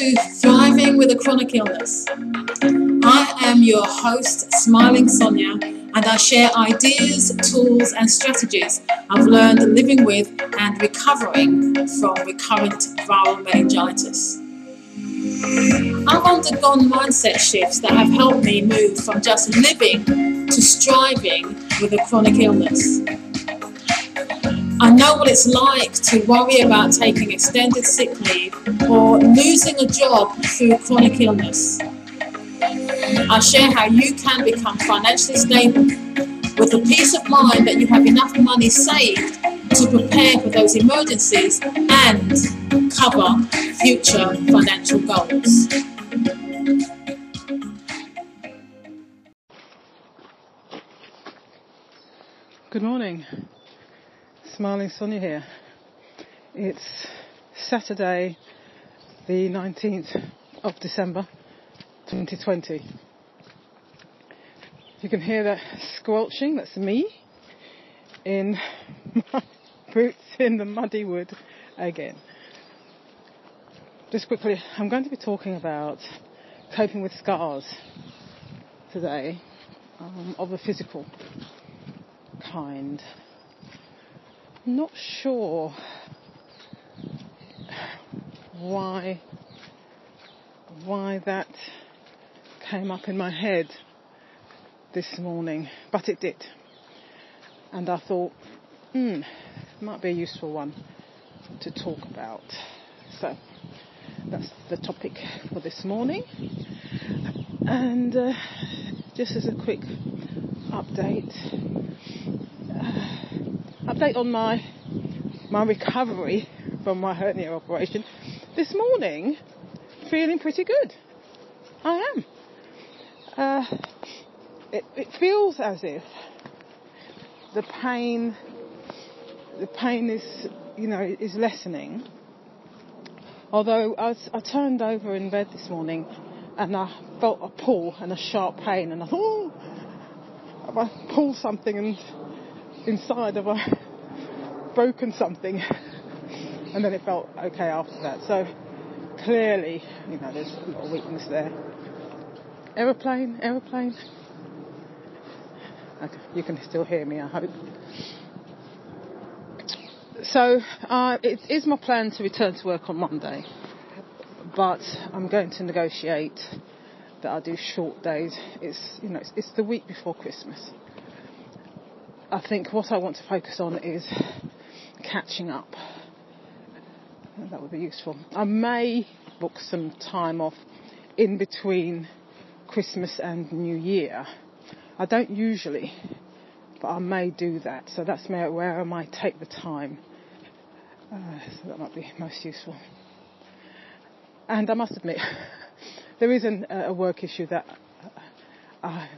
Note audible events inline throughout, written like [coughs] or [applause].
to Thriving with a Chronic Illness. I am your host, Smiling Sonia, and I share ideas, tools, and strategies I've learned living with and recovering from recurrent viral meningitis. I've undergone mindset shifts that have helped me move from just living to striving with a chronic illness. I know what it's like to worry about taking extended sick leave or losing a job through chronic illness. I share how you can become financially stable with the peace of mind that you have enough money saved to prepare for those emergencies and cover future financial goals. Good morning. Smiling Sonia here. It's Saturday, the 19th of December 2020. You can hear that squelching, that's me, in my [laughs] boots in the muddy wood again. Just quickly, I'm going to be talking about coping with scars today um, of a physical kind not sure why why that came up in my head this morning, but it did. And I thought, hmm, might be a useful one to talk about. So that's the topic for this morning. And uh, just as a quick update, uh, update on my my recovery from my hernia operation. This morning, feeling pretty good. I am. Uh, it, it feels as if the pain, the pain is, you know, is lessening. Although I, was, I turned over in bed this morning and I felt a pull and a sharp pain and I thought, oh, I pulled something and inside of a [laughs] broken something? and then it felt okay after that. So clearly, you know, there's a lot of weakness there. Aeroplane, aeroplane. Okay, you can still hear me, I hope. So uh, it is my plan to return to work on Monday, but I'm going to negotiate that I do short days. It's you know it's, it's the week before Christmas. I think what I want to focus on is catching up. That would be useful. I may book some time off in between Christmas and New Year. I don't usually, but I may do that. So that's where I might take the time. Uh, so that might be most useful. And I must admit, [laughs] there is an, a work issue that I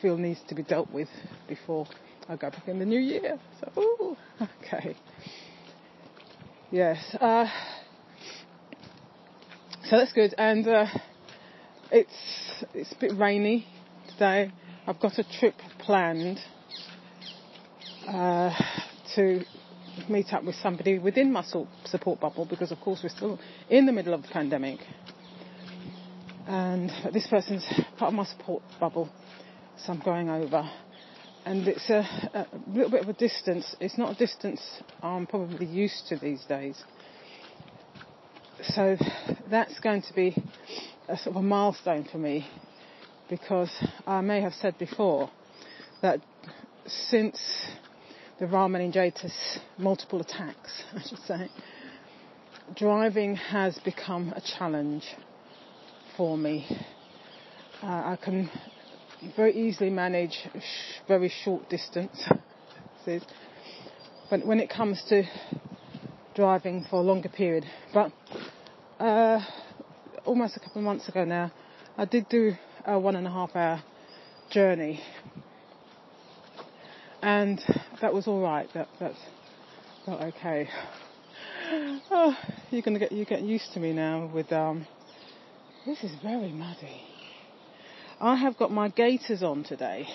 feel needs to be dealt with before I go back in the new year. So, ooh, okay. Yes. Uh, so that's good. And uh, it's it's a bit rainy today. I've got a trip planned uh, to meet up with somebody within my support bubble because, of course, we're still in the middle of the pandemic. And this person's part of my support bubble, so I'm going over and it's a, a, little bit of a distance. It's not a distance I'm probably used to these days. So that's going to be a sort of a milestone for me because I may have said before that since the viral multiple attacks, [laughs] I should say, driving has become a challenge for me. Uh, I can very easily manage very short distances. But when it comes to driving for a longer period, but uh, almost a couple of months ago now, I did do a one and a half hour journey, and that was all right. That that felt okay. [sighs] Oh, you're gonna get you get used to me now with um. This is very muddy. I have got my gaiters on today.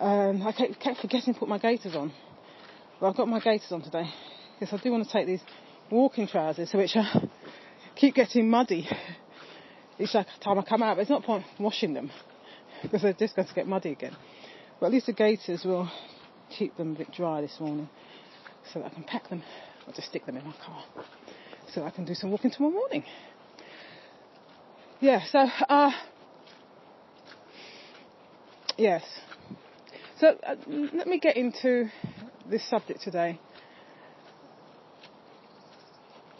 Um, I kept, kept forgetting to put my gaiters on. But I've got my gaiters on today because I do want to take these walking trousers, which are keep getting muddy each time I come out. But it's not point washing them because they're just going to get muddy again. But at least the gaiters will keep them a bit dry this morning so that I can pack them or just stick them in my car so I can do some walking tomorrow morning. Yeah, so, uh, yes. So uh, let me get into this subject today.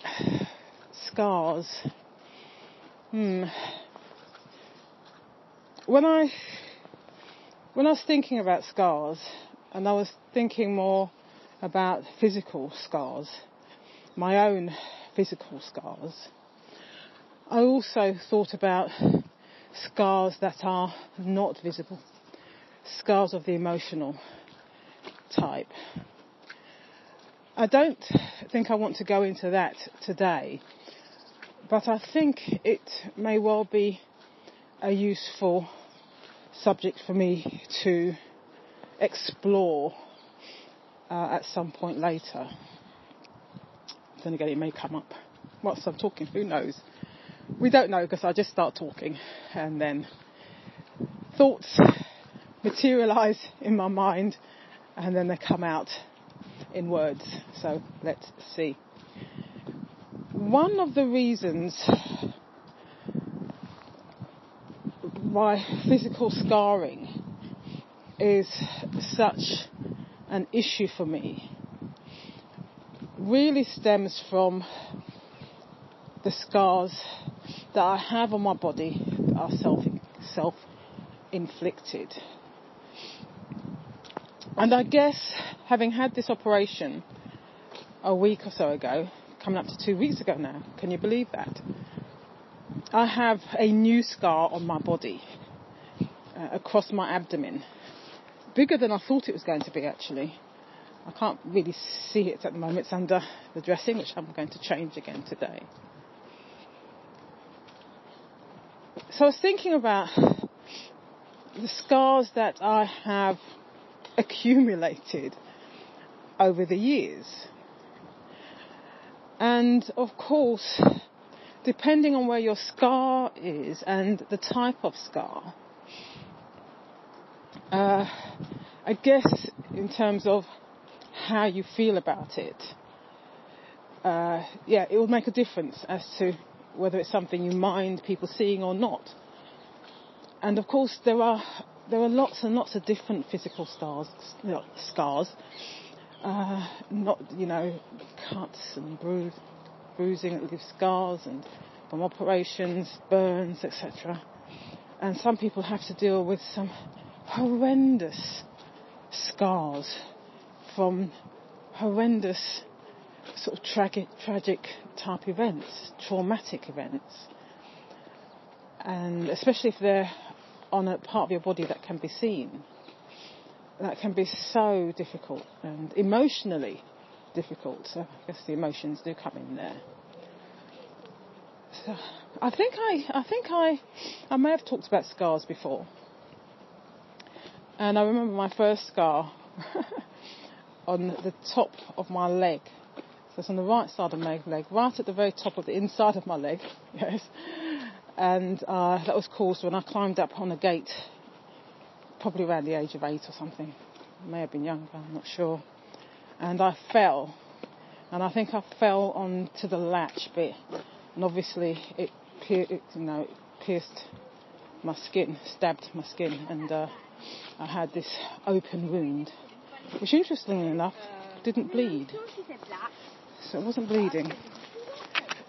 [sighs] Scars. Hmm. When I when I was thinking about scars, and I was thinking more about physical scars, my own physical scars, I also thought about scars that are not visible, scars of the emotional type. I don't think I want to go into that today, but I think it may well be a useful subject for me to explore uh, at some point later. Then again, it may come up whilst I'm talking, who knows? We don't know because I just start talking and then thoughts materialize in my mind and then they come out in words. So let's see. One of the reasons why physical scarring is such an issue for me really stems from the scars that I have on my body are self self inflicted. And I guess having had this operation a week or so ago, coming up to two weeks ago now, can you believe that? I have a new scar on my body uh, across my abdomen. Bigger than I thought it was going to be actually. I can't really see it at the moment. It's under the dressing, which I'm going to change again today. So I was thinking about the scars that I have accumulated over the years. And of course, depending on where your scar is and the type of scar, uh, I guess in terms of how you feel about it, uh, yeah, it will make a difference as to whether it's something you mind people seeing or not. And of course, there are there are lots and lots of different physical stars, scars. Uh, not you know cuts and bruise, bruising that leaves scars and from operations, burns, etc. And some people have to deal with some horrendous scars from horrendous sort of tragic, tragic type events, traumatic events. And especially if they're on a part of your body that can be seen, that can be so difficult and emotionally difficult. So I guess the emotions do come in there. So I think I, I think I, I may have talked about scars before. And I remember my first scar [laughs] on the top of my leg. It's on the right side of my leg, right at the very top of the inside of my leg. [laughs] Yes. And uh, that was caused when I climbed up on a gate, probably around the age of eight or something. May have been younger, I'm not sure. And I fell. And I think I fell onto the latch bit. And obviously it, it you know, it pierced my skin, stabbed my skin, and uh, I had this open wound, which interestingly enough didn't bleed. So it wasn't bleeding.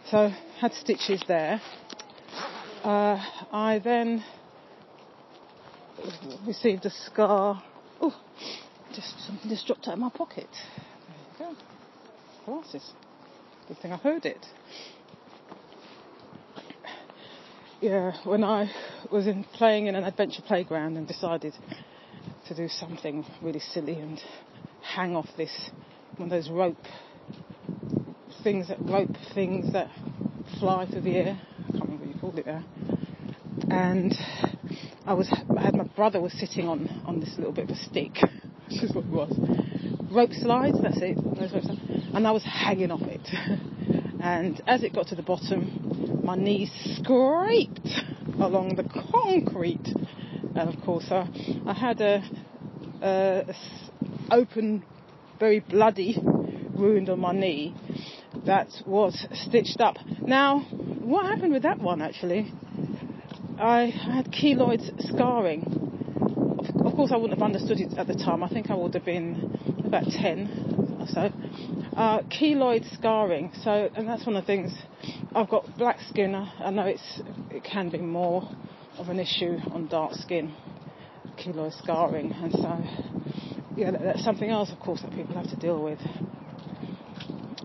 So had stitches there. Uh, I then received a scar. Oh, just something just dropped out of my pocket. There you go. Glasses. Good thing I heard it. Yeah, when I was in playing in an adventure playground and decided to do something really silly and hang off this one of those rope things that rope things that fly through the air. I can't remember what you called it there. And I was I had my brother was sitting on on this little bit of a stick, [laughs] which is what it was. Rope slides, that's it. And I was hanging off it. [laughs] And as it got to the bottom, my knee scraped along the concrete. And of course, I, I had a, a, a open, very bloody wound on my knee that was stitched up. Now, what happened with that one actually? I had keloid scarring. Of course, I wouldn't have understood it at the time. I think I would have been about 10 or so. Uh, keloid scarring. So, and that's one of the things. I've got black skin. I know it's it can be more of an issue on dark skin, keloid scarring, and so yeah, that's something else, of course, that people have to deal with.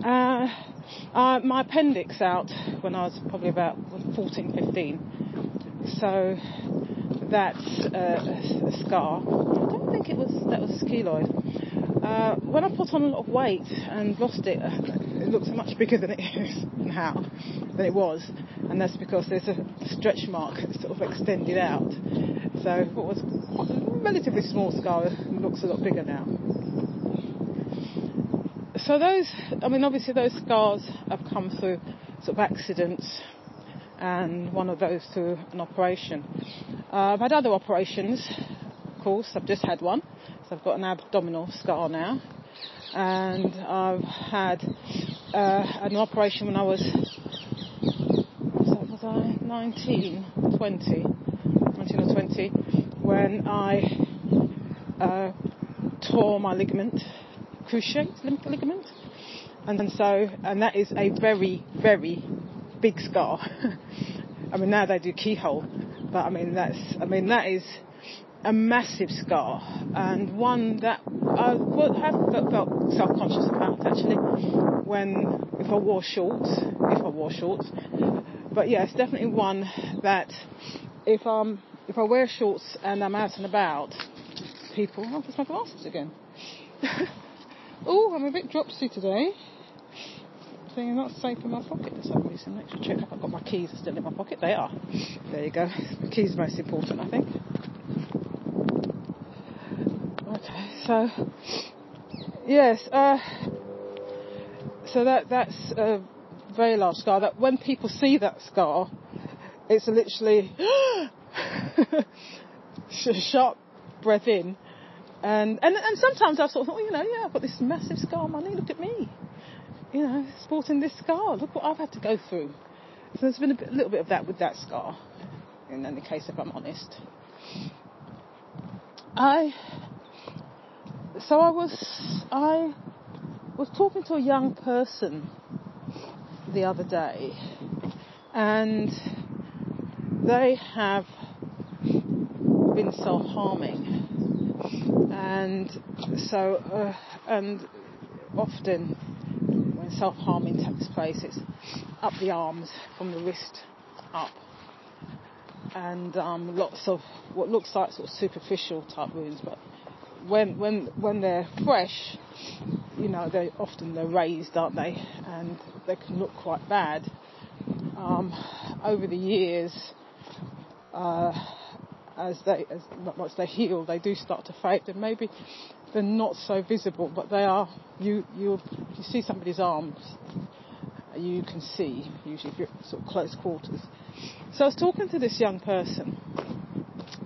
Uh, uh, my appendix out when I was probably about 14, 15. So that's uh, a scar. I don't think it was that was keloid. Uh, when I put on a lot of weight and lost it, it looks much bigger than it is now, than it was, and that's because there's a stretch mark sort of extended out. So what was a relatively small scar looks a lot bigger now so those, I mean, obviously those scars have come through sort of accidents, and one of those through an operation. Uh, I've had other operations, of course. I've just had one, so I've got an abdominal scar now, and I've had uh, an operation when I was was I 19, 20, 19 or 20, when I uh, tore my ligament cruciate ligament. And so, and that is a very, very big scar. [laughs] I mean, now they do keyhole, but I mean, that's, I mean, that is a massive scar and one that I would have felt self-conscious about actually when, if I wore shorts, if I wore shorts. But yeah, it's definitely one that if I'm, if I wear shorts and I'm out and about, people, oh, there's my glasses again. [laughs] Oh, I'm a bit dropsy today. They're not safe in my pocket for some reason. Let's check if I've got my keys are still in my pocket. They are. There you go. The keys are most important, I think. Okay, so yes, uh, so that that's a very large scar. That when people see that scar, it's literally [gasps] a sharp breath in and, and, and sometimes I've sort of thought, well, you know, yeah, I've got this massive scar on my knee, look at me. You know, sporting this scar, look what I've had to go through. So there's been a, bit, a little bit of that with that scar, in any case, if I'm honest. I, so I was, I was talking to a young person the other day, and they have been self-harming and so uh, and often when self-harming takes place it's up the arms from the wrist up. And um, lots of what looks like sort of superficial type wounds but when when when they're fresh you know they often they're raised aren't they? And they can look quite bad. Um, over the years uh, as they as much they heal, they do start to fade, and maybe they're not so visible, but they are. You you you see somebody's arms, you can see usually if you're sort of close quarters. So I was talking to this young person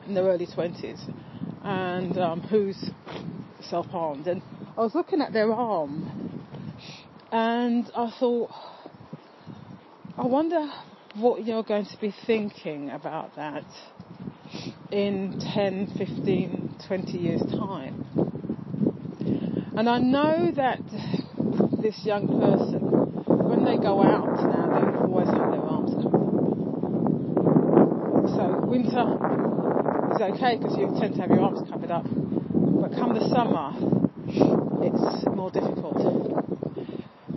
in their early twenties, and um, who's self-harmed, and I was looking at their arm, and I thought, I wonder what you're going to be thinking about that in 10, 15, 20 years' time. And I know that this young person, when they go out now, they always have their arms covered. So winter is okay because you tend to have your arms covered up. But come the summer, it's more difficult.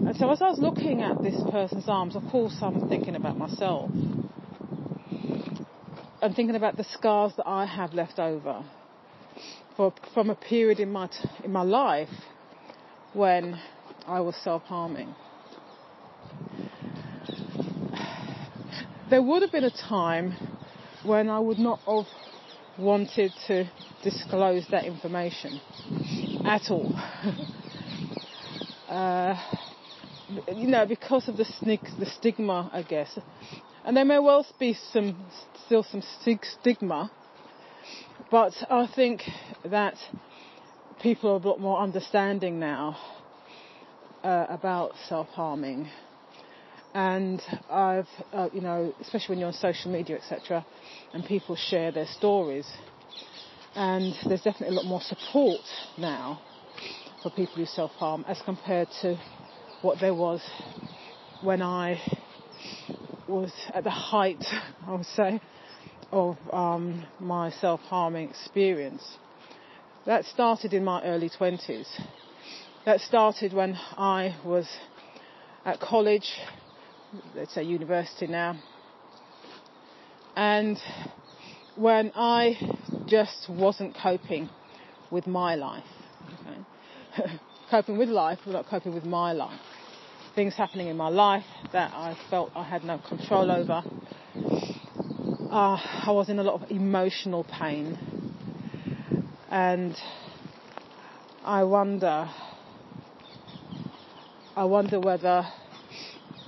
And so as I was looking at this person's arms, of course I'm thinking about myself. I'm thinking about the scars that I have left over for, from a period in my, t- in my life when I was self-harming. There would have been a time when I would not have wanted to disclose that information at all. [laughs] uh, you know, because of the, snig- the stigma, I guess. And there may well be some, still some stigma, but I think that people are a lot more understanding now uh, about self-harming. And I've, uh, you know, especially when you're on social media, etc., and people share their stories, and there's definitely a lot more support now for people who self-harm as compared to what there was when I was at the height, [laughs] I would say, of um, my self-harming experience. That started in my early 20s. That started when I was at college, let's say university now, and when I just wasn't coping with my life. Okay? [laughs] coping with life, but not coping with my life. Things happening in my life that I felt I had no control over. Uh, I was in a lot of emotional pain. And I wonder, I wonder whether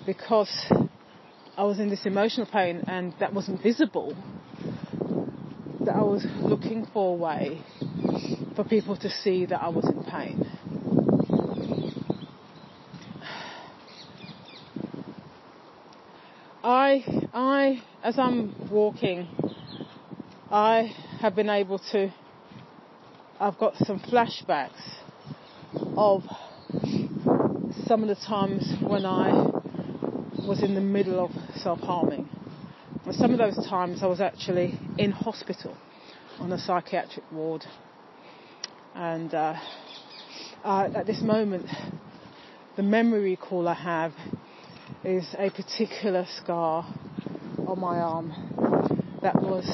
because I was in this emotional pain and that wasn't visible, that I was looking for a way for people to see that I was in pain. I, I, as I'm walking, I have been able to, I've got some flashbacks of some of the times when I was in the middle of self-harming. Some of those times I was actually in hospital on a psychiatric ward. And uh, uh, at this moment, the memory recall I have is a particular scar on my arm that was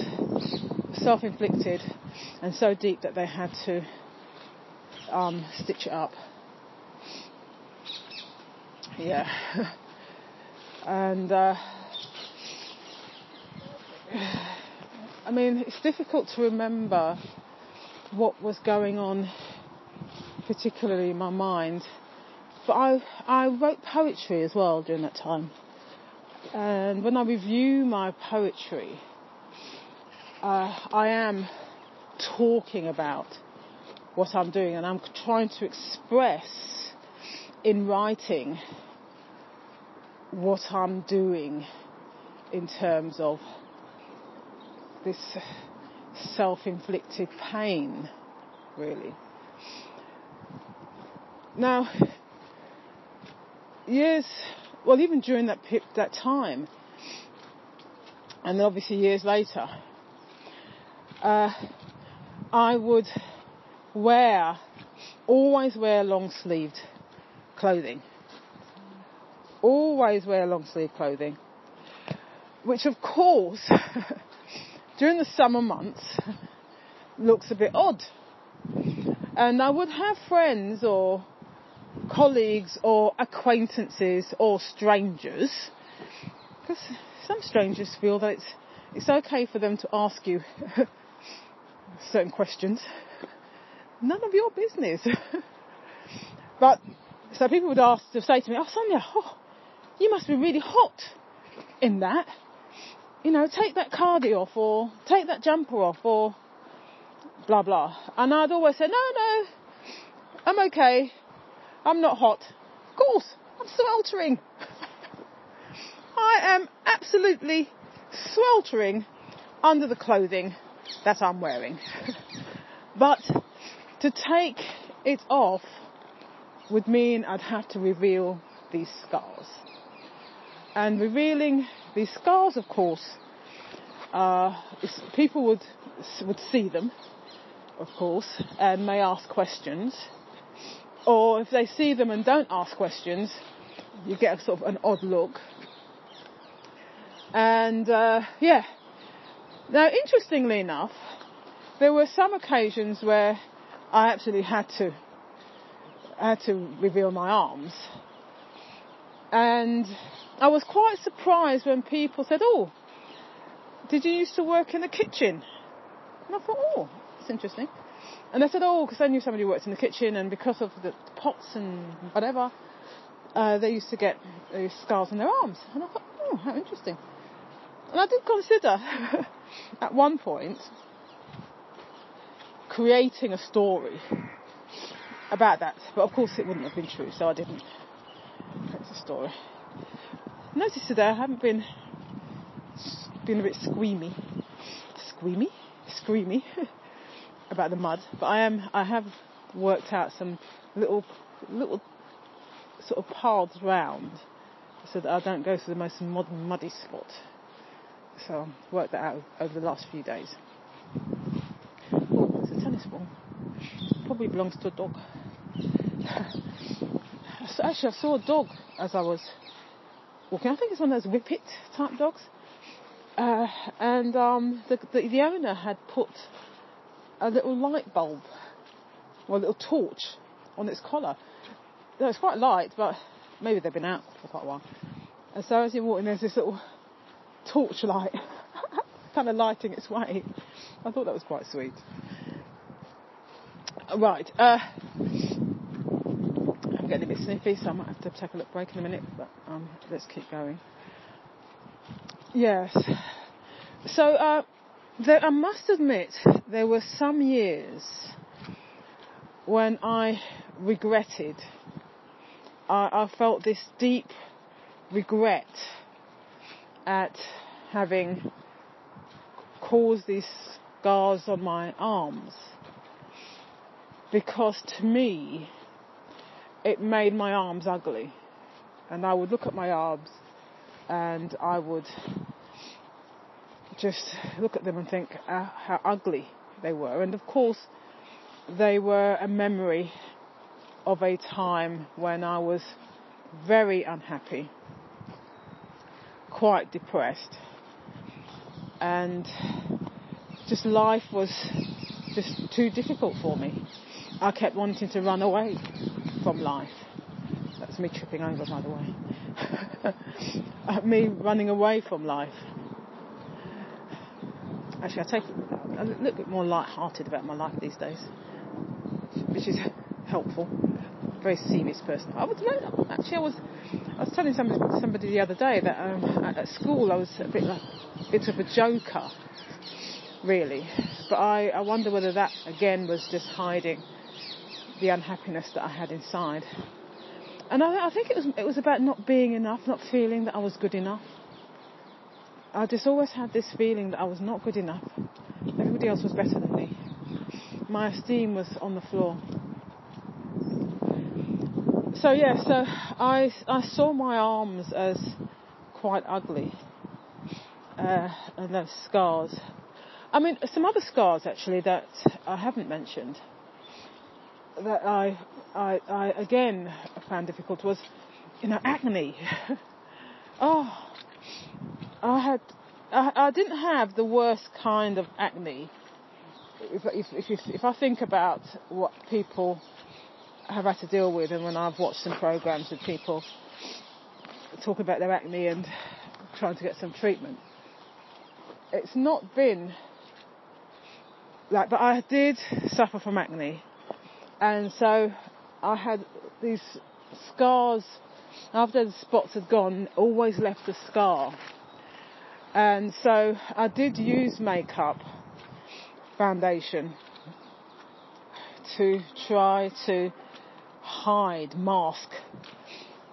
self-inflicted and so deep that they had to um, stitch it up. Yeah. [laughs] and uh, I mean, it's difficult to remember what was going on, particularly in my mind. But I, I wrote poetry as well during that time. And when I review my poetry, uh, I am talking about what I'm doing and I'm trying to express in writing what I'm doing in terms of this self-inflicted pain, really. Now, years, well, even during that that time, and then obviously years later, uh, I would wear, always wear long sleeved clothing. Always wear long sleeved clothing. Which of course, [laughs] during the summer months, [laughs] looks a bit odd. And I would have friends or colleagues or acquaintances or strangers, because some strangers feel that it's, it's okay for them to ask you [laughs] certain questions. None of your business. [laughs] but, so people would ask, to say to me, oh Sonia, oh, you must be really hot in that. You know, take that cardi off or take that jumper off or blah blah. And I'd always say, no, no, I'm okay. I'm not hot. Of course, I'm sweltering. I am absolutely sweltering under the clothing that I'm wearing. but to take it off would mean I'd have to reveal these scars. And revealing these scars, of course, uh, people would would see them, of course, and may ask questions or if they see them and don't ask questions, you get a sort of an odd look. And uh, yeah. Now, interestingly enough, there were some occasions where I absolutely had to had to reveal my arms, and I was quite surprised when people said, "Oh, did you used to work in the kitchen?" And I thought, "Oh, that's interesting." And they said, oh, because I knew somebody who worked in the kitchen and because of the pots and whatever, uh, they used to get these scars on their arms. And I thought, oh, how interesting. And I did consider [laughs] at one point creating a story about that, but of course it wouldn't have been true, so I didn't. It's a story. Notice today I haven't been been a bit squeamy, squeamy, screamy [laughs] about the mud, but I am. I have worked out some little little sort of paths round so that I don't go to the most modern muddy spot. So I've worked that out over the last few days. Oh, it's a tennis ball. Probably belongs to a dog. so [laughs] actually, I saw a dog as I was walking. I think it's one of those whippet type dogs. Uh, and um, the, the, the owner had put a little light bulb or a little torch on its collar. No, it's quite light, but maybe they've been out for quite a while. And so as you're walking, there's this little torch light [laughs] kind of lighting its way. I thought that was quite sweet. Right, uh, I'm getting a bit sniffy, so I might have to take a little break in a minute, but um, let's keep going. Yes. So, uh, there, I must admit, there were some years when I regretted. I, I felt this deep regret at having caused these scars on my arms because to me it made my arms ugly and I would look at my arms and I would just look at them and think uh, how ugly they were. And of course, they were a memory of a time when I was very unhappy, quite depressed, and just life was just too difficult for me. I kept wanting to run away from life. That's me tripping over, by the way. [laughs] me running away from life. Actually, I take a little bit more light-hearted about my life these days, which is helpful. Very serious person. I was actually I was I was telling somebody, somebody the other day that um, at school I was a bit like, bit of a joker, really. But I, I wonder whether that again was just hiding the unhappiness that I had inside. And I, I think it was it was about not being enough, not feeling that I was good enough. I just always had this feeling that I was not good enough. Everybody else was better than me. My esteem was on the floor. So yeah, so I I saw my arms as quite ugly, uh, and those scars. I mean, some other scars actually that I haven't mentioned that I, I, I again found difficult was, you know, acne. [laughs] oh, I had, I, I, didn't have the worst kind of acne. If, if, if, if I think about what people have had to deal with, and when I've watched some programs with people talking about their acne and trying to get some treatment, it's not been like, but I did suffer from acne and so I had these scars after the spots had gone, always left a scar. And so I did use makeup, foundation, to try to hide, mask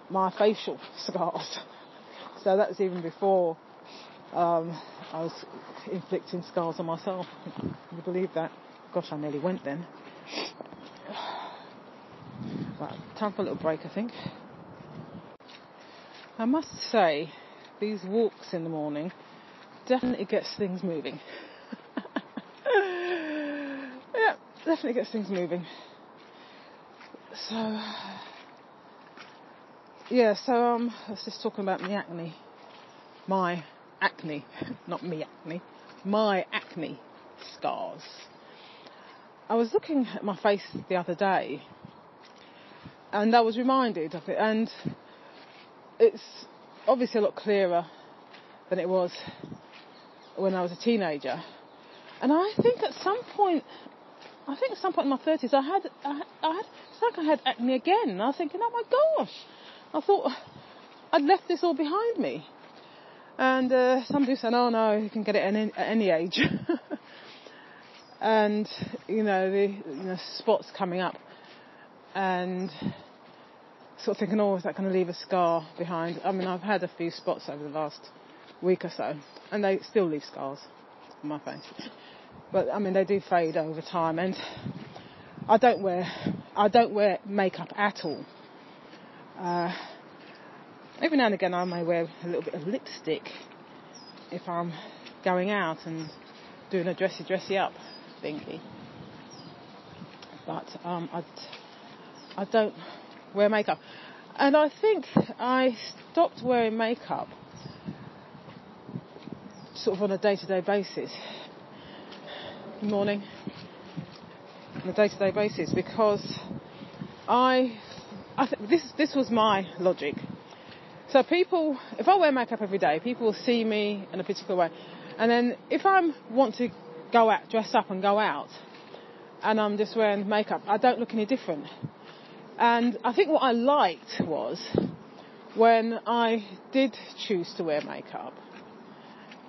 my facial [laughs] scars. So that's even before um, I was inflicting scars on myself. Can you believe that? Gosh, I nearly went then. [sighs] Right, time for a little break, I think. I must say, these walks in the morning definitely gets things moving. [laughs] yeah, definitely gets things moving. So, yeah, so um, I was just talking about my acne. My acne, [laughs] not me acne. My acne scars. I was looking at my face the other day and I was reminded of it, and it's obviously a lot clearer than it was when I was a teenager. And I think at some point, I think at some point in my thirties, I had, I, I had, it's like I had acne again. And I was thinking, oh my gosh, I thought I'd left this all behind me. And uh, somebody said, "Oh no, you can get it at any, at any age." [laughs] and you know the you know, spots coming up, and sort of thinking, "Oh, is that going to leave a scar behind?" I mean, I've had a few spots over the last week or so, and they still leave scars on my face. But I mean, they do fade over time, and I don't wear I don't wear makeup at all. Uh, every now and again, I may wear a little bit of lipstick if I'm going out and doing a dressy dressy up thingy. But um, I I don't wear makeup, and I think I stopped wearing makeup sort of on a day-to-day basis. Good morning. On a day-to-day basis because I, I th- this this was my logic. So people, if I wear makeup every day, people will see me in a particular way, and then if I want to go out, dress up and go out, and I'm just wearing makeup, I don't look any different. And I think what I liked was when I did choose to wear makeup,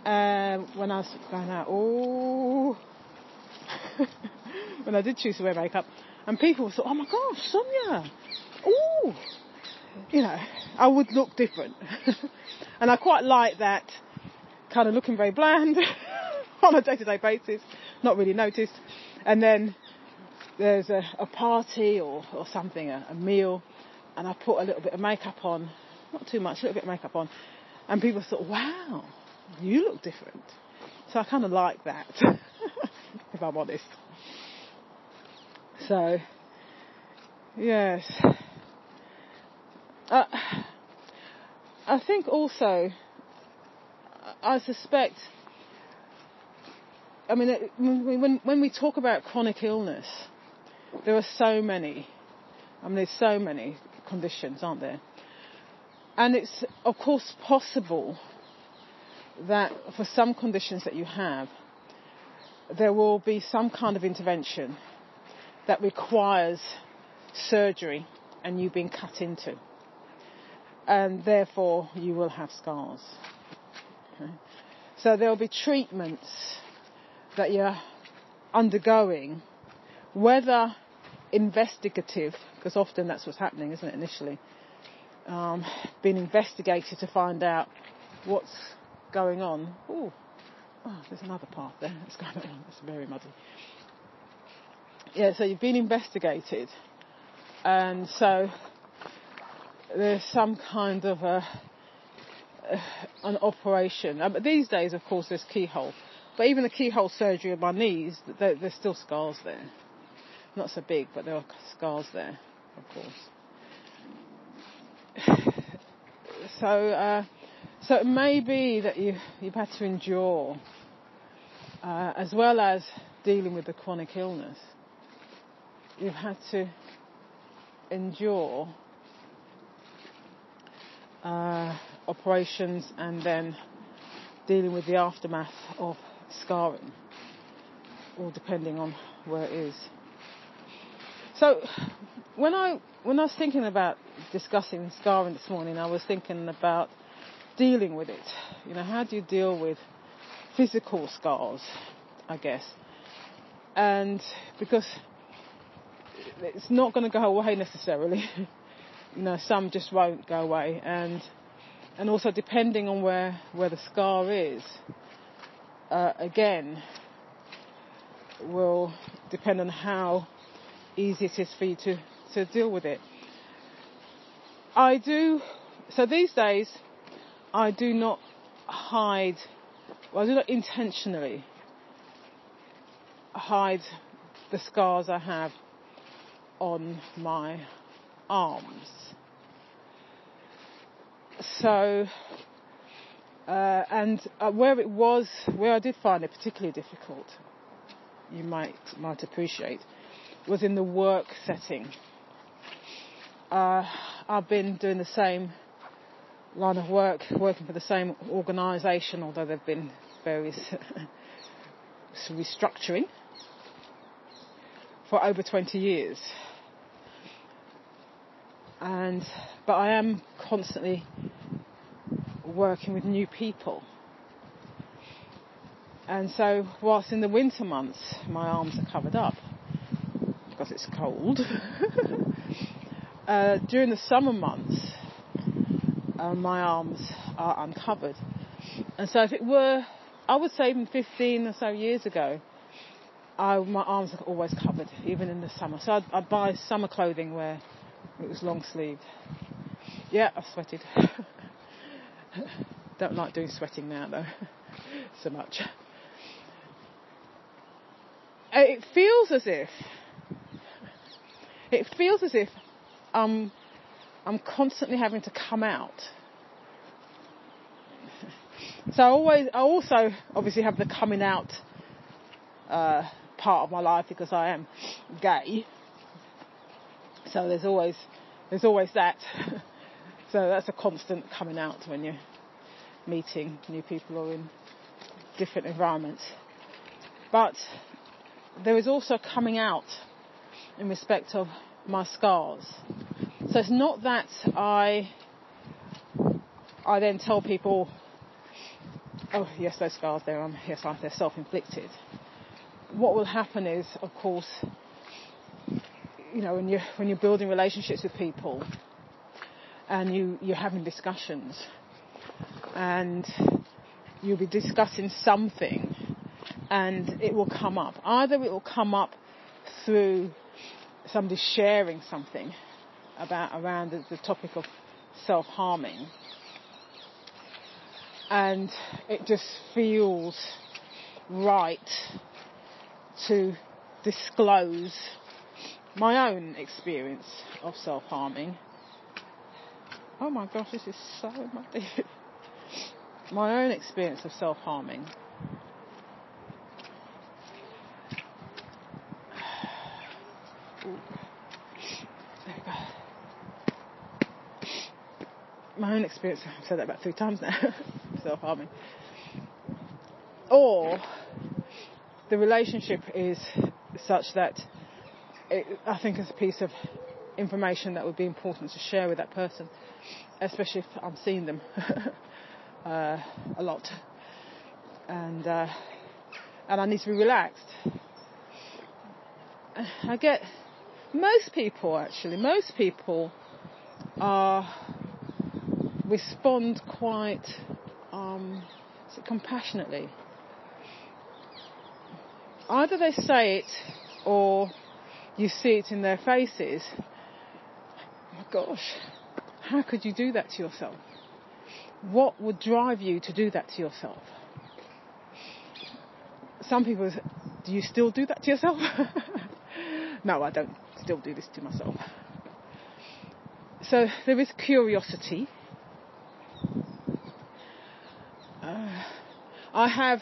uh, when I was going out, oh, [laughs] when I did choose to wear makeup, and people thought, oh my gosh, Sonia, oh, you know, I would look different. [laughs] and I quite like that kind of looking very bland [laughs] on a day-to-day basis, not really noticed. And then there's a, a party or, or something, a, a meal, and I put a little bit of makeup on, not too much, a little bit of makeup on, and people thought, wow, you look different. So I kind of like that, [laughs] if I'm honest. So, yes. Uh, I think also, I suspect, I mean, when, when we talk about chronic illness, there are so many. I mean, there's so many conditions, aren't there? And it's, of course, possible that for some conditions that you have, there will be some kind of intervention that requires surgery and you being cut into. And therefore you will have scars. Okay? So there will be treatments that you're undergoing, whether investigative, because often that's what's happening, isn't it, initially, um, being investigated to find out what's going on. Ooh, oh, there's another path there [laughs] that's going on. It's very muddy. Yeah, so you've been investigated, and so there's some kind of a, an operation. Um, these days, of course, there's keyhole, but even the keyhole surgery of my knees, there's still scars there. Not so big, but there are scars there, of course. [sighs] So. Uh, so it may be that you, you've had to endure, uh, as well as dealing with the chronic illness, you've had to endure uh, operations and then dealing with the aftermath of scarring, all depending on where it is. So when I when I was thinking about discussing scarring this morning, I was thinking about dealing with it. You know, how do you deal with physical scars, I guess? And because it's not going to go away necessarily. [laughs] you know, some just won't go away, and and also depending on where where the scar is, uh, again, will depend on how easy it is for you to to deal with it. I do. So these days, I do not hide, well, I do not intentionally hide the scars I have on my arms. So, uh, and uh, where it was, where I did find it particularly difficult, you might might appreciate, was in the work setting. Uh, I've been doing the same line of work, working for the same organisation, although there have been various [laughs] restructuring for over 20 years. And, but I am constantly working with new people. And so, whilst in the winter months my arms are covered up because it's cold, [laughs] uh, during the summer months uh, my arms are uncovered. And so, if it were, I would say even 15 or so years ago, I, my arms are always covered, even in the summer. So I'd, I'd buy summer clothing where it was long sleeved. Yeah, I sweated. [laughs] Don't like doing sweating now though, [laughs] so much. It feels as if, it feels as if um, I'm constantly having to come out. [laughs] So I always, I also obviously have the coming out uh, part of my life because I am gay. So there's always there's always that. [laughs] so that's a constant coming out when you're meeting new people or in different environments. But there is also coming out in respect of my scars. So it's not that I I then tell people, oh yes, those scars there, um, yes, they're self-inflicted. What will happen is, of course, you know, when you're, when you're building relationships with people and you, you're having discussions and you'll be discussing something and it will come up. Either it will come up through somebody sharing something about around the, the topic of self-harming and it just feels right to disclose my own experience of self-harming. Oh my gosh, this is so muddy. [laughs] my own experience of self-harming. There we go. My own experience, I've said that about three times now, [laughs] self-harming. Or the relationship is such that it, I think it's a piece of information that would be important to share with that person, especially if I'm seeing them [laughs] uh, a lot, and uh, and I need to be relaxed. I get most people actually, most people are respond quite um, compassionately. Either they say it or you see it in their faces. Oh my gosh, how could you do that to yourself? What would drive you to do that to yourself? Some people, do you still do that to yourself? [laughs] no, I don't still do this to myself. So there is curiosity. Uh, I have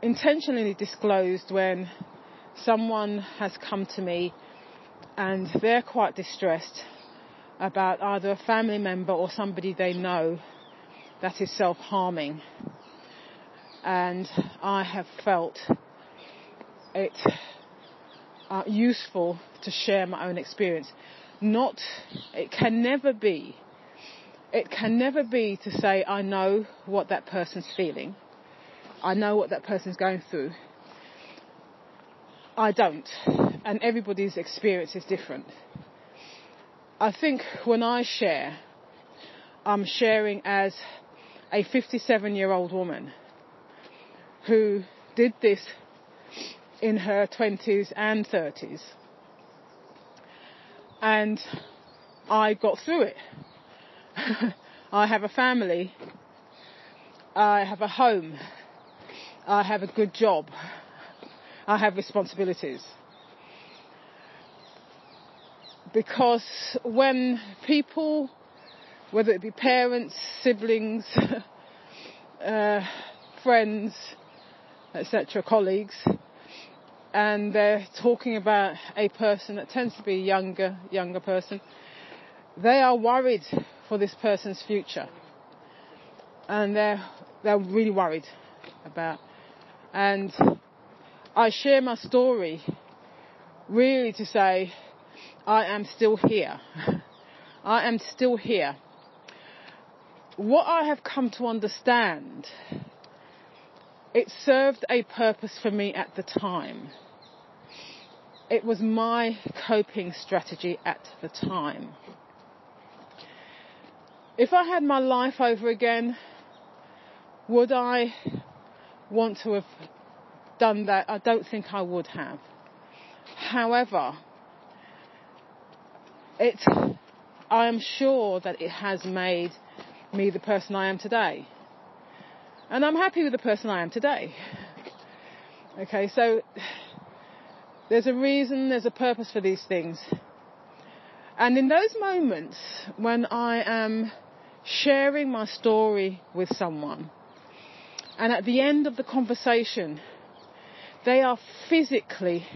intentionally disclosed when someone has come to me and they're quite distressed about either a family member or somebody they know that is self-harming. And I have felt it uh, useful to share my own experience. Not, it can never be, it can never be to say I know what that person's feeling. I know what that person's going through I don't, and everybody's experience is different. I think when I share, I'm sharing as a 57 year old woman who did this in her 20s and 30s. And I got through it. [laughs] I have a family. I have a home. I have a good job. I have responsibilities. Because when people, whether it be parents, siblings, [laughs] uh, friends, etc., colleagues, and they're talking about a person that tends to be a younger, younger person, they are worried for this person's future. And they're, they're really worried about, and I share my story really to say I am still here. [laughs] I am still here what I have come to understand, it served a purpose for me at the time. It was my coping strategy at the time. If I had my life over again, would I want to have done that? I don't think I would have. However, it, I am sure that it has made me the person I am today. And I'm happy with the person I am today. Okay, so there's a reason, there's a purpose for these things. And in those moments when I am sharing my story with someone, and at the end of the conversation, they are physically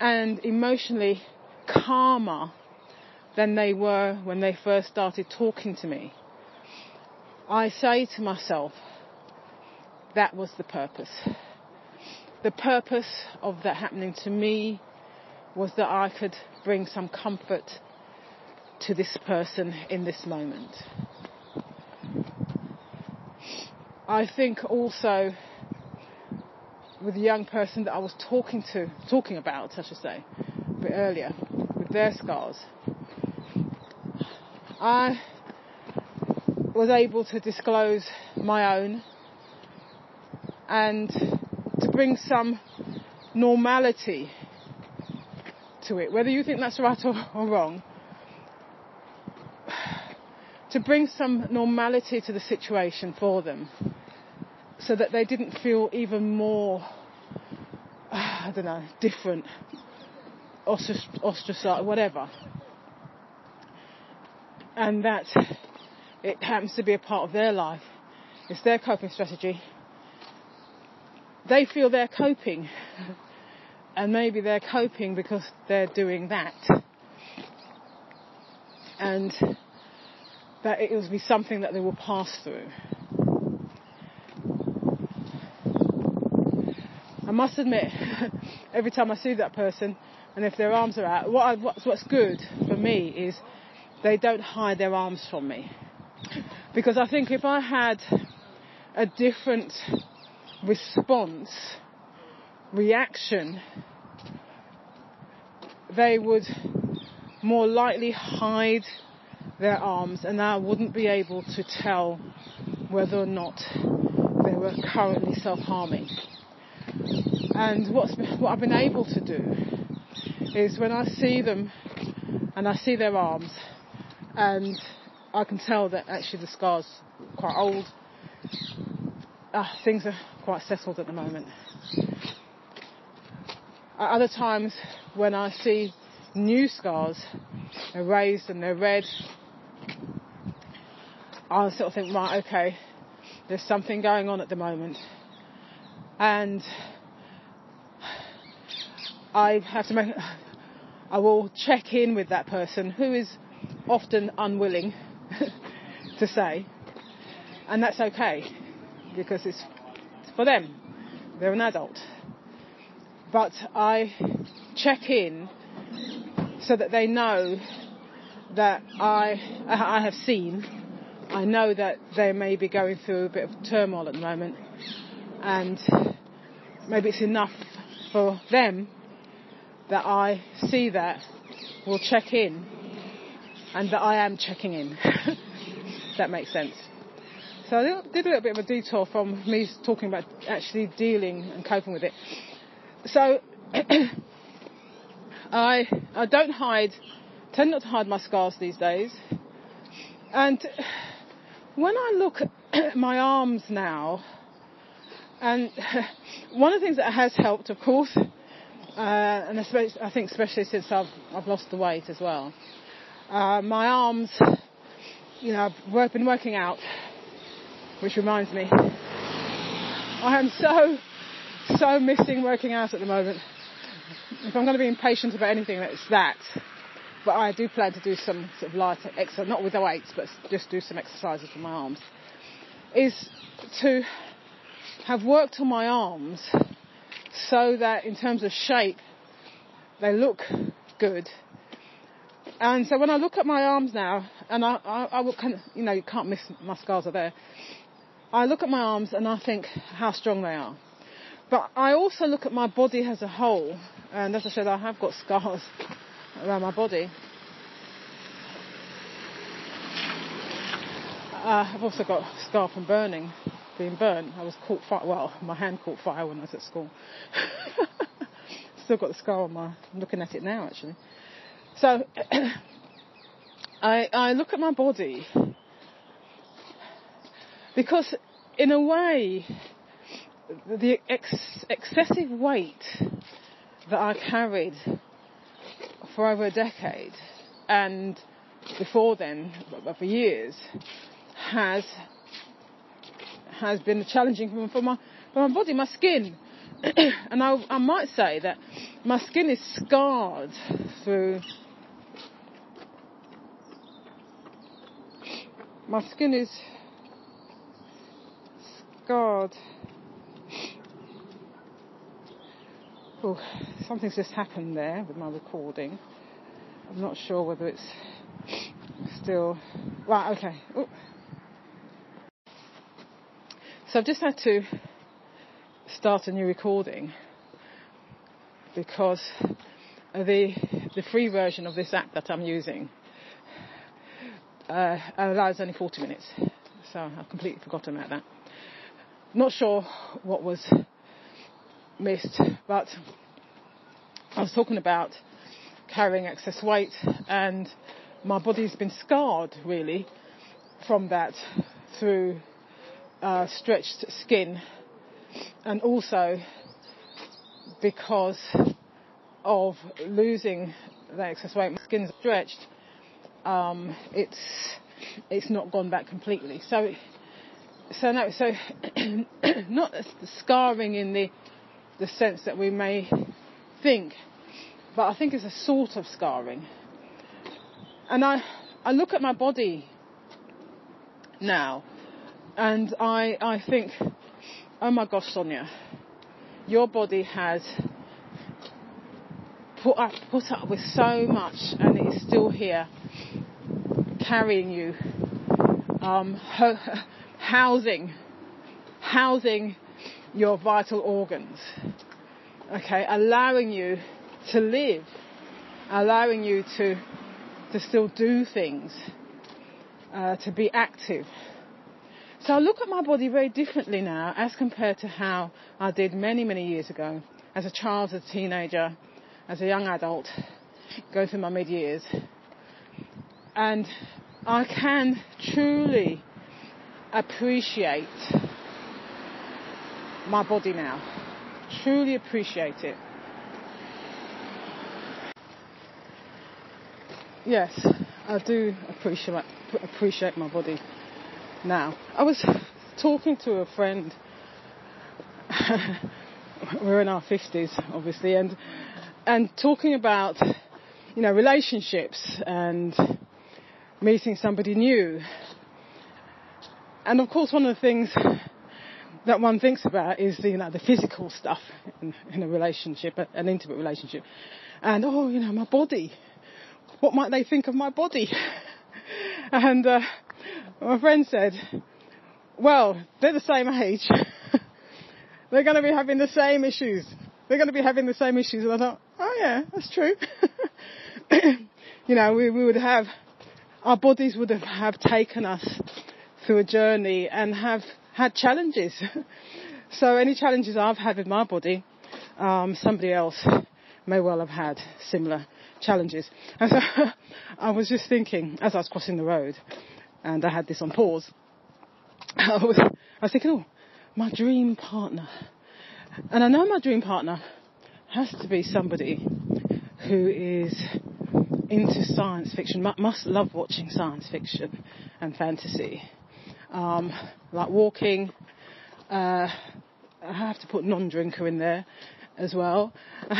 and emotionally calmer than they were when they first started talking to me. I say to myself, that was the purpose. The purpose of that happening to me was that I could bring some comfort to this person in this moment. I think also with the young person that I was talking to, talking about, I should say, a bit earlier, with their scars, I was able to disclose my own and to bring some normality to it, whether you think that's right or, or wrong, to bring some normality to the situation for them so that they didn't feel even more, [sighs] I don't know, different, ostracized, whatever. And that it happens to be a part of their life. It's their coping strategy. They feel they're coping. [laughs] And maybe they're coping because they're doing that. And that it will be something that they will pass through. I must admit, [laughs] every time I see that person, and if their arms are out, what I, what's, what's good for me is they don't hide their arms from me. Because I think if I had a different response, reaction, they would more likely hide their arms and I wouldn't be able to tell whether or not they were currently self-harming. And what's, what I've been able to do is when I see them and I see their arms and I can tell that actually the scar's quite old. Uh, things are quite settled at the moment. At other times, when I see new scars, they're raised and they're red, I sort of think, right, okay, there's something going on at the moment. And I have to make, I will check in with that person who is often unwilling [laughs] to say, and that's okay because it's for them. They're an adult. But I check in so that they know that I I have seen. I know that they may be going through a bit of turmoil at the moment, and maybe it's enough for them that I see that, will check in, and that I am checking in. [laughs] that makes sense. So I did a little bit of a detour from me talking about actually dealing and coping with it. So [clears throat] I I don't hide, tend not to hide my scars these days. And when I look at my arms now, and one of the things that has helped, of course, uh, and I think especially since I've I've lost the weight as well, uh, my arms you know, I've been working out, which reminds me, I am so, so missing working out at the moment. If I'm going to be impatient about anything, it's that. But I do plan to do some sort of light exercise, not with weights, but just do some exercises for my arms. Is to have worked on my arms so that in terms of shape, they look good And so when I look at my arms now, and I, I, I will kind of, you know, you can't miss my scars are there. I look at my arms and I think how strong they are. But I also look at my body as a whole, and as I said, I have got scars around my body. Uh, I've also got a scar from burning, being burnt. I was caught fire, well, my hand caught fire when I was at school. [laughs] Still got the scar on my, I'm looking at it now actually. So, [clears throat] I, I look at my body because in a way, the ex- excessive weight that I carried for over a decade and before then, for years, has has been challenging for my for my body, my skin, [clears throat] and I, I might say that my skin is scarred through. My skin is scarred. Oh, something's just happened there with my recording. I'm not sure whether it's still right. Okay. Ooh. So I've just had to start a new recording because the the free version of this app that I'm using uh, allows only 40 minutes. So I've completely forgotten about that. Not sure what was missed, but I was talking about carrying excess weight and my body's been scarred really from that through uh, stretched skin, and also because of losing the excess weight, my skin's stretched. Um, it's it's not gone back completely. So so no, so [clears throat] not scarring in the the sense that we may think, but I think it's a sort of scarring. And I I look at my body now and I, I think, oh my gosh, Sonia, your body has put up, put up with so much and it is still here carrying you, um, ho- [laughs] housing, housing your vital organs. Okay, allowing you to live, allowing you to, to still do things, uh, to be active. So I look at my body very differently now as compared to how I did many, many years ago. As a child, as a teenager, as a young adult, going through my mid years. And I can truly appreciate my body now. Truly appreciate it. Yes, I do appreciate appreciate my body now. I was talking to a friend. [laughs] We're in our 50s, obviously, and and talking about you know relationships and meeting somebody new. And of course, one of the things that one thinks about is the you know the physical stuff in, in a relationship, an intimate relationship, and oh, you know, my body. What might they think of my body? [laughs] and uh, my friend said, well, they're the same age. [laughs] they're going to be having the same issues. They're going to be having the same issues. And I thought, oh yeah, that's true. [laughs] you know, we, we would have, our bodies would have, have taken us through a journey and have had challenges. [laughs] so any challenges I've had with my body, um, somebody else may well have had similar challenges. And so [laughs] I was just thinking, as I was crossing the road, and I had this on pause, [laughs] I was, I was thinking, oh, my dream partner. And I know my dream partner has to be somebody who is into science fiction, must love watching science fiction and fantasy. Um, like walking, uh, I have to put non-drinker in there as well. [laughs]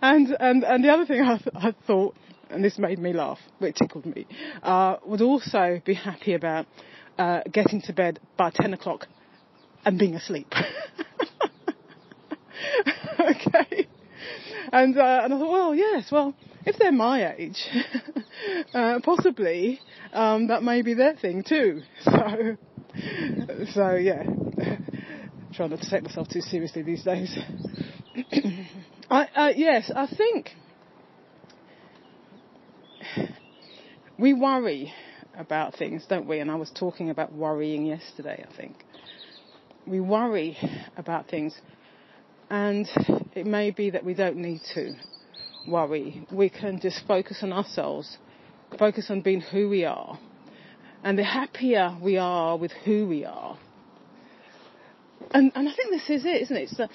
and, and, and the other thing I, th- I thought and this made me laugh, it tickled me, uh, would also be happy about uh, getting to bed by 10 o'clock and being asleep. [laughs] okay. And, uh, and I thought, well, yes, well, if they're my age, [laughs] uh, possibly um, that may be their thing too. [laughs] So, so yeah, [laughs] trying not to take myself too seriously these days. [coughs] I, uh, yes, I think [sighs] we worry about things, don't we? And I was talking about worrying yesterday, I think. We worry about things, and it may be that we don't need to worry. We can just focus on ourselves, focus on being who we are. And the happier we are with who we are, and, and I think this is it, isn't it? It's the,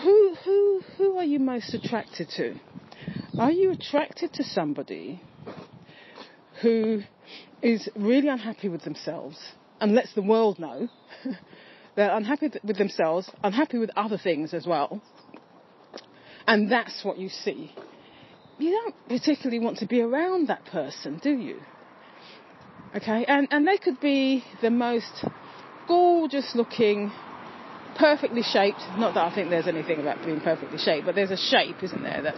who, who, who are you most attracted to? Are you attracted to somebody who is really unhappy with themselves and lets the world know [laughs] they're unhappy with themselves, unhappy with other things as well, and that's what you see. You don't particularly want to be around that person, do you? Okay, and, and they could be the most gorgeous looking, perfectly shaped, not that I think there's anything about being perfectly shaped, but there's a shape, isn't there, that,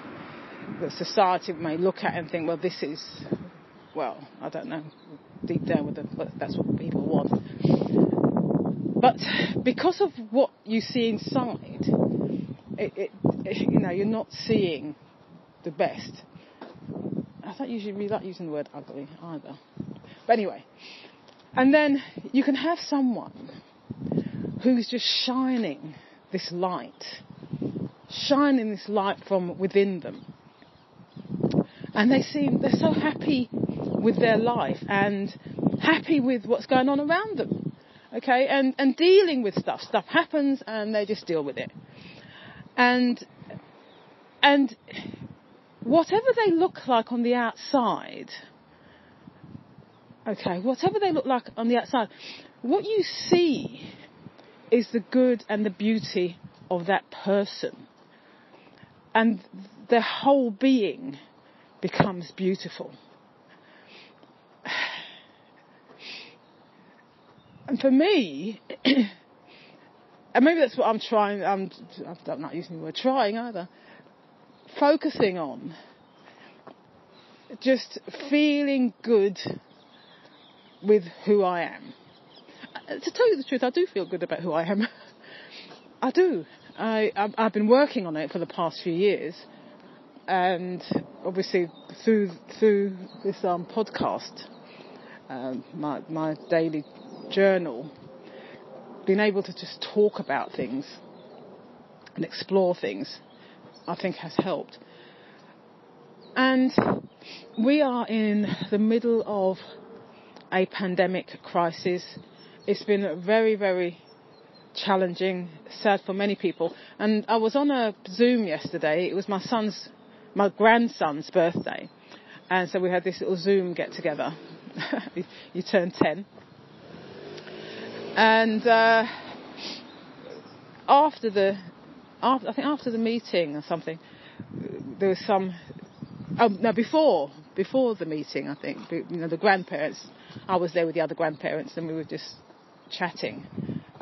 that society may look at and think, well, this is well, I don't know, deep down with but that's what people want. But because of what you see inside, it, it, it, you know, you're not seeing the best. I don't usually really like using the word ugly either. But anyway, and then you can have someone who's just shining this light, shining this light from within them. And they seem, they're so happy with their life and happy with what's going on around them. Okay, and, and dealing with stuff. Stuff happens and they just deal with it. And, and whatever they look like on the outside, okay, whatever they look like on the outside, what you see is the good and the beauty of that person. And their whole being becomes beautiful. [sighs] And for me, [clears throat] and maybe that's what I'm trying, I'm, I'm not using the word trying either, focusing on just feeling good with who I am. Uh, to tell you the truth, I do feel good about who I am. [laughs] I do. I, I've been working on it for the past few years, and obviously through through this um, podcast, um, my my daily journal, being able to just talk about things and explore things, I think has helped. And we are in the middle of a pandemic crisis. It's been very, very challenging, sad for many people. And I was on a Zoom yesterday. It was my son's, my grandson's birthday. And so we had this little Zoom get together. [laughs] you turned 10. And uh, after the, after, I think after the meeting or something, there was some. Oh no, before before the meeting, I think you know the grandparents. I was there with the other grandparents, and we were just chatting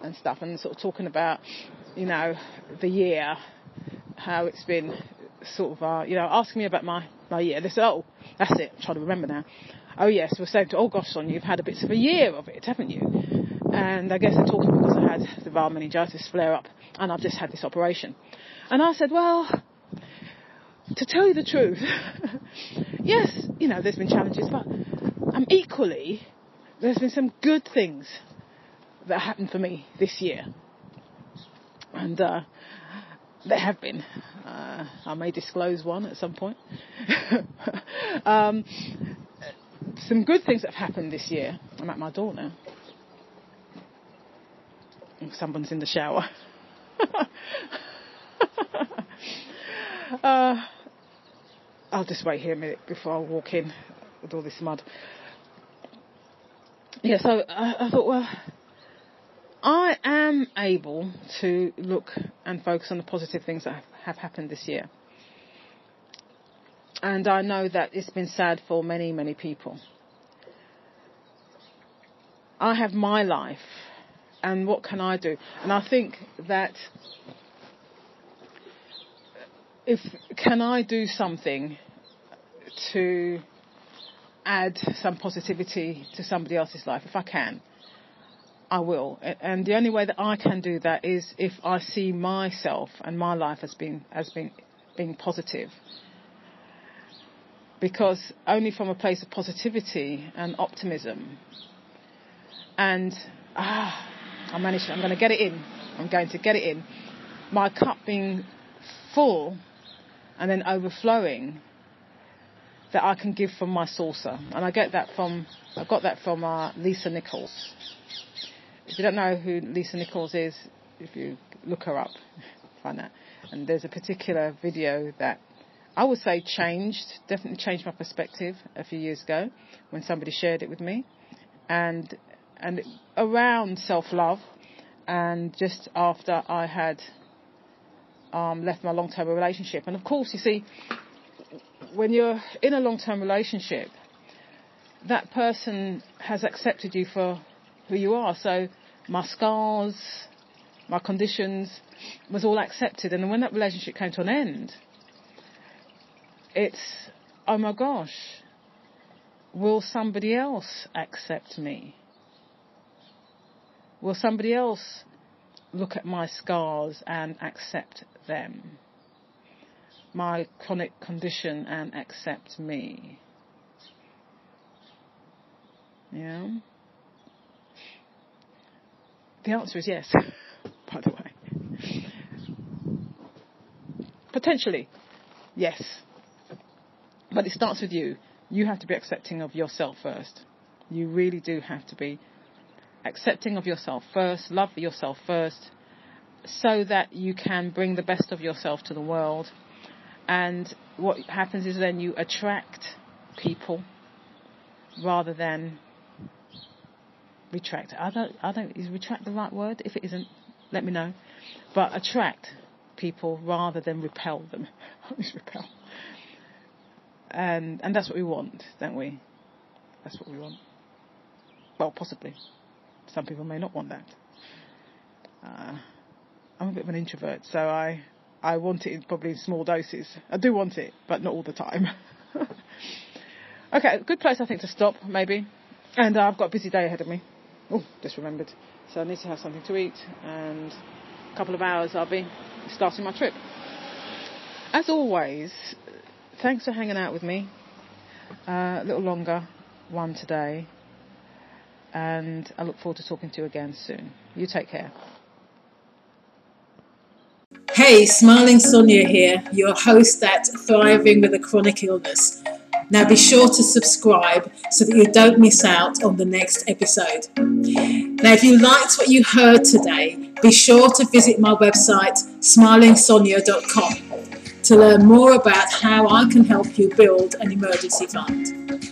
and stuff, and sort of talking about you know the year, how it's been sort of uh, you know asking me about my my year. They said, oh, that's it. I'm trying to remember now. Oh yes, we're saying to, oh gosh, Son, you've had a bit of a year of it, haven't you? And I guess they're talking because I had the viral meningitis flare up and I've just had this operation. And I said, well, to tell you the truth, [laughs] yes, you know, there's been challenges, but um, equally, there's been some good things that happened for me this year. And uh, there have been. Uh, I may disclose one at some point. [laughs] um, some good things that have happened this year. I'm at my door now someone's in the shower. [laughs] uh, I'll just wait here a minute before I walk in with all this mud. Yeah, so I, I thought, well, I am able to look and focus on the positive things that have, have happened this year. And I know that it's been sad for many, many people. I have my life and what can I do? And I think that if can I do something to add some positivity to somebody else's life. If I can, I will. And the only way that I can do that is if I see myself and my life as being as being being positive. Because only from a place of positivity and optimism and ah, I managed. I'm going to get it in. I'm going to get it in. My cup being full and then overflowing that I can give from my saucer. And I get that from, I got that from uh, Lisa Nichols. If you don't know who Lisa Nichols is, if you look her up, [laughs] find that. And there's a particular video that I would say changed, definitely changed my perspective a few years ago when somebody shared it with me. And, and around self-love and just after I had um, left my long-term relationship. And of course, you see, when you're in a long-term relationship, that person has accepted you for who you are. So my scars, my conditions was all accepted. And when that relationship came to an end, it's, oh my gosh, will somebody else accept me? Will somebody else look at my scars and accept them? My chronic condition and accept me? Yeah? The answer is yes, [laughs] by the way. Potentially, yes. But it starts with you. You have to be accepting of yourself first. You really do have to be accepting of yourself first, love yourself first, so that you can bring the best of yourself to the world. And what happens is then you attract people rather than retract. I don't, I don't, is retract the right word? If it isn't, let me know. But attract people rather than repel them. [laughs] Always repel. And, and that's what we want, don't we? That's what we want. Well, possibly. Some people may not want that. Uh, I'm a bit of an introvert, so I I want it probably in small doses. I do want it, but not all the time. [laughs] okay, good place I think to stop, maybe. And uh, I've got a busy day ahead of me. Oh, just remembered. So I need to have something to eat, and a couple of hours I'll be starting my trip. As always, thanks for hanging out with me. Uh, a little longer one today and I look forward to talking to you again soon. You take care. Hey, Smiling Sonia here, your host at Thriving with a Chronic Illness. Now be sure to subscribe so that you don't miss out on the next episode. Now, if you liked what you heard today, be sure to visit my website, smilingsonia.com, to learn more about how I can help you build an emergency fund.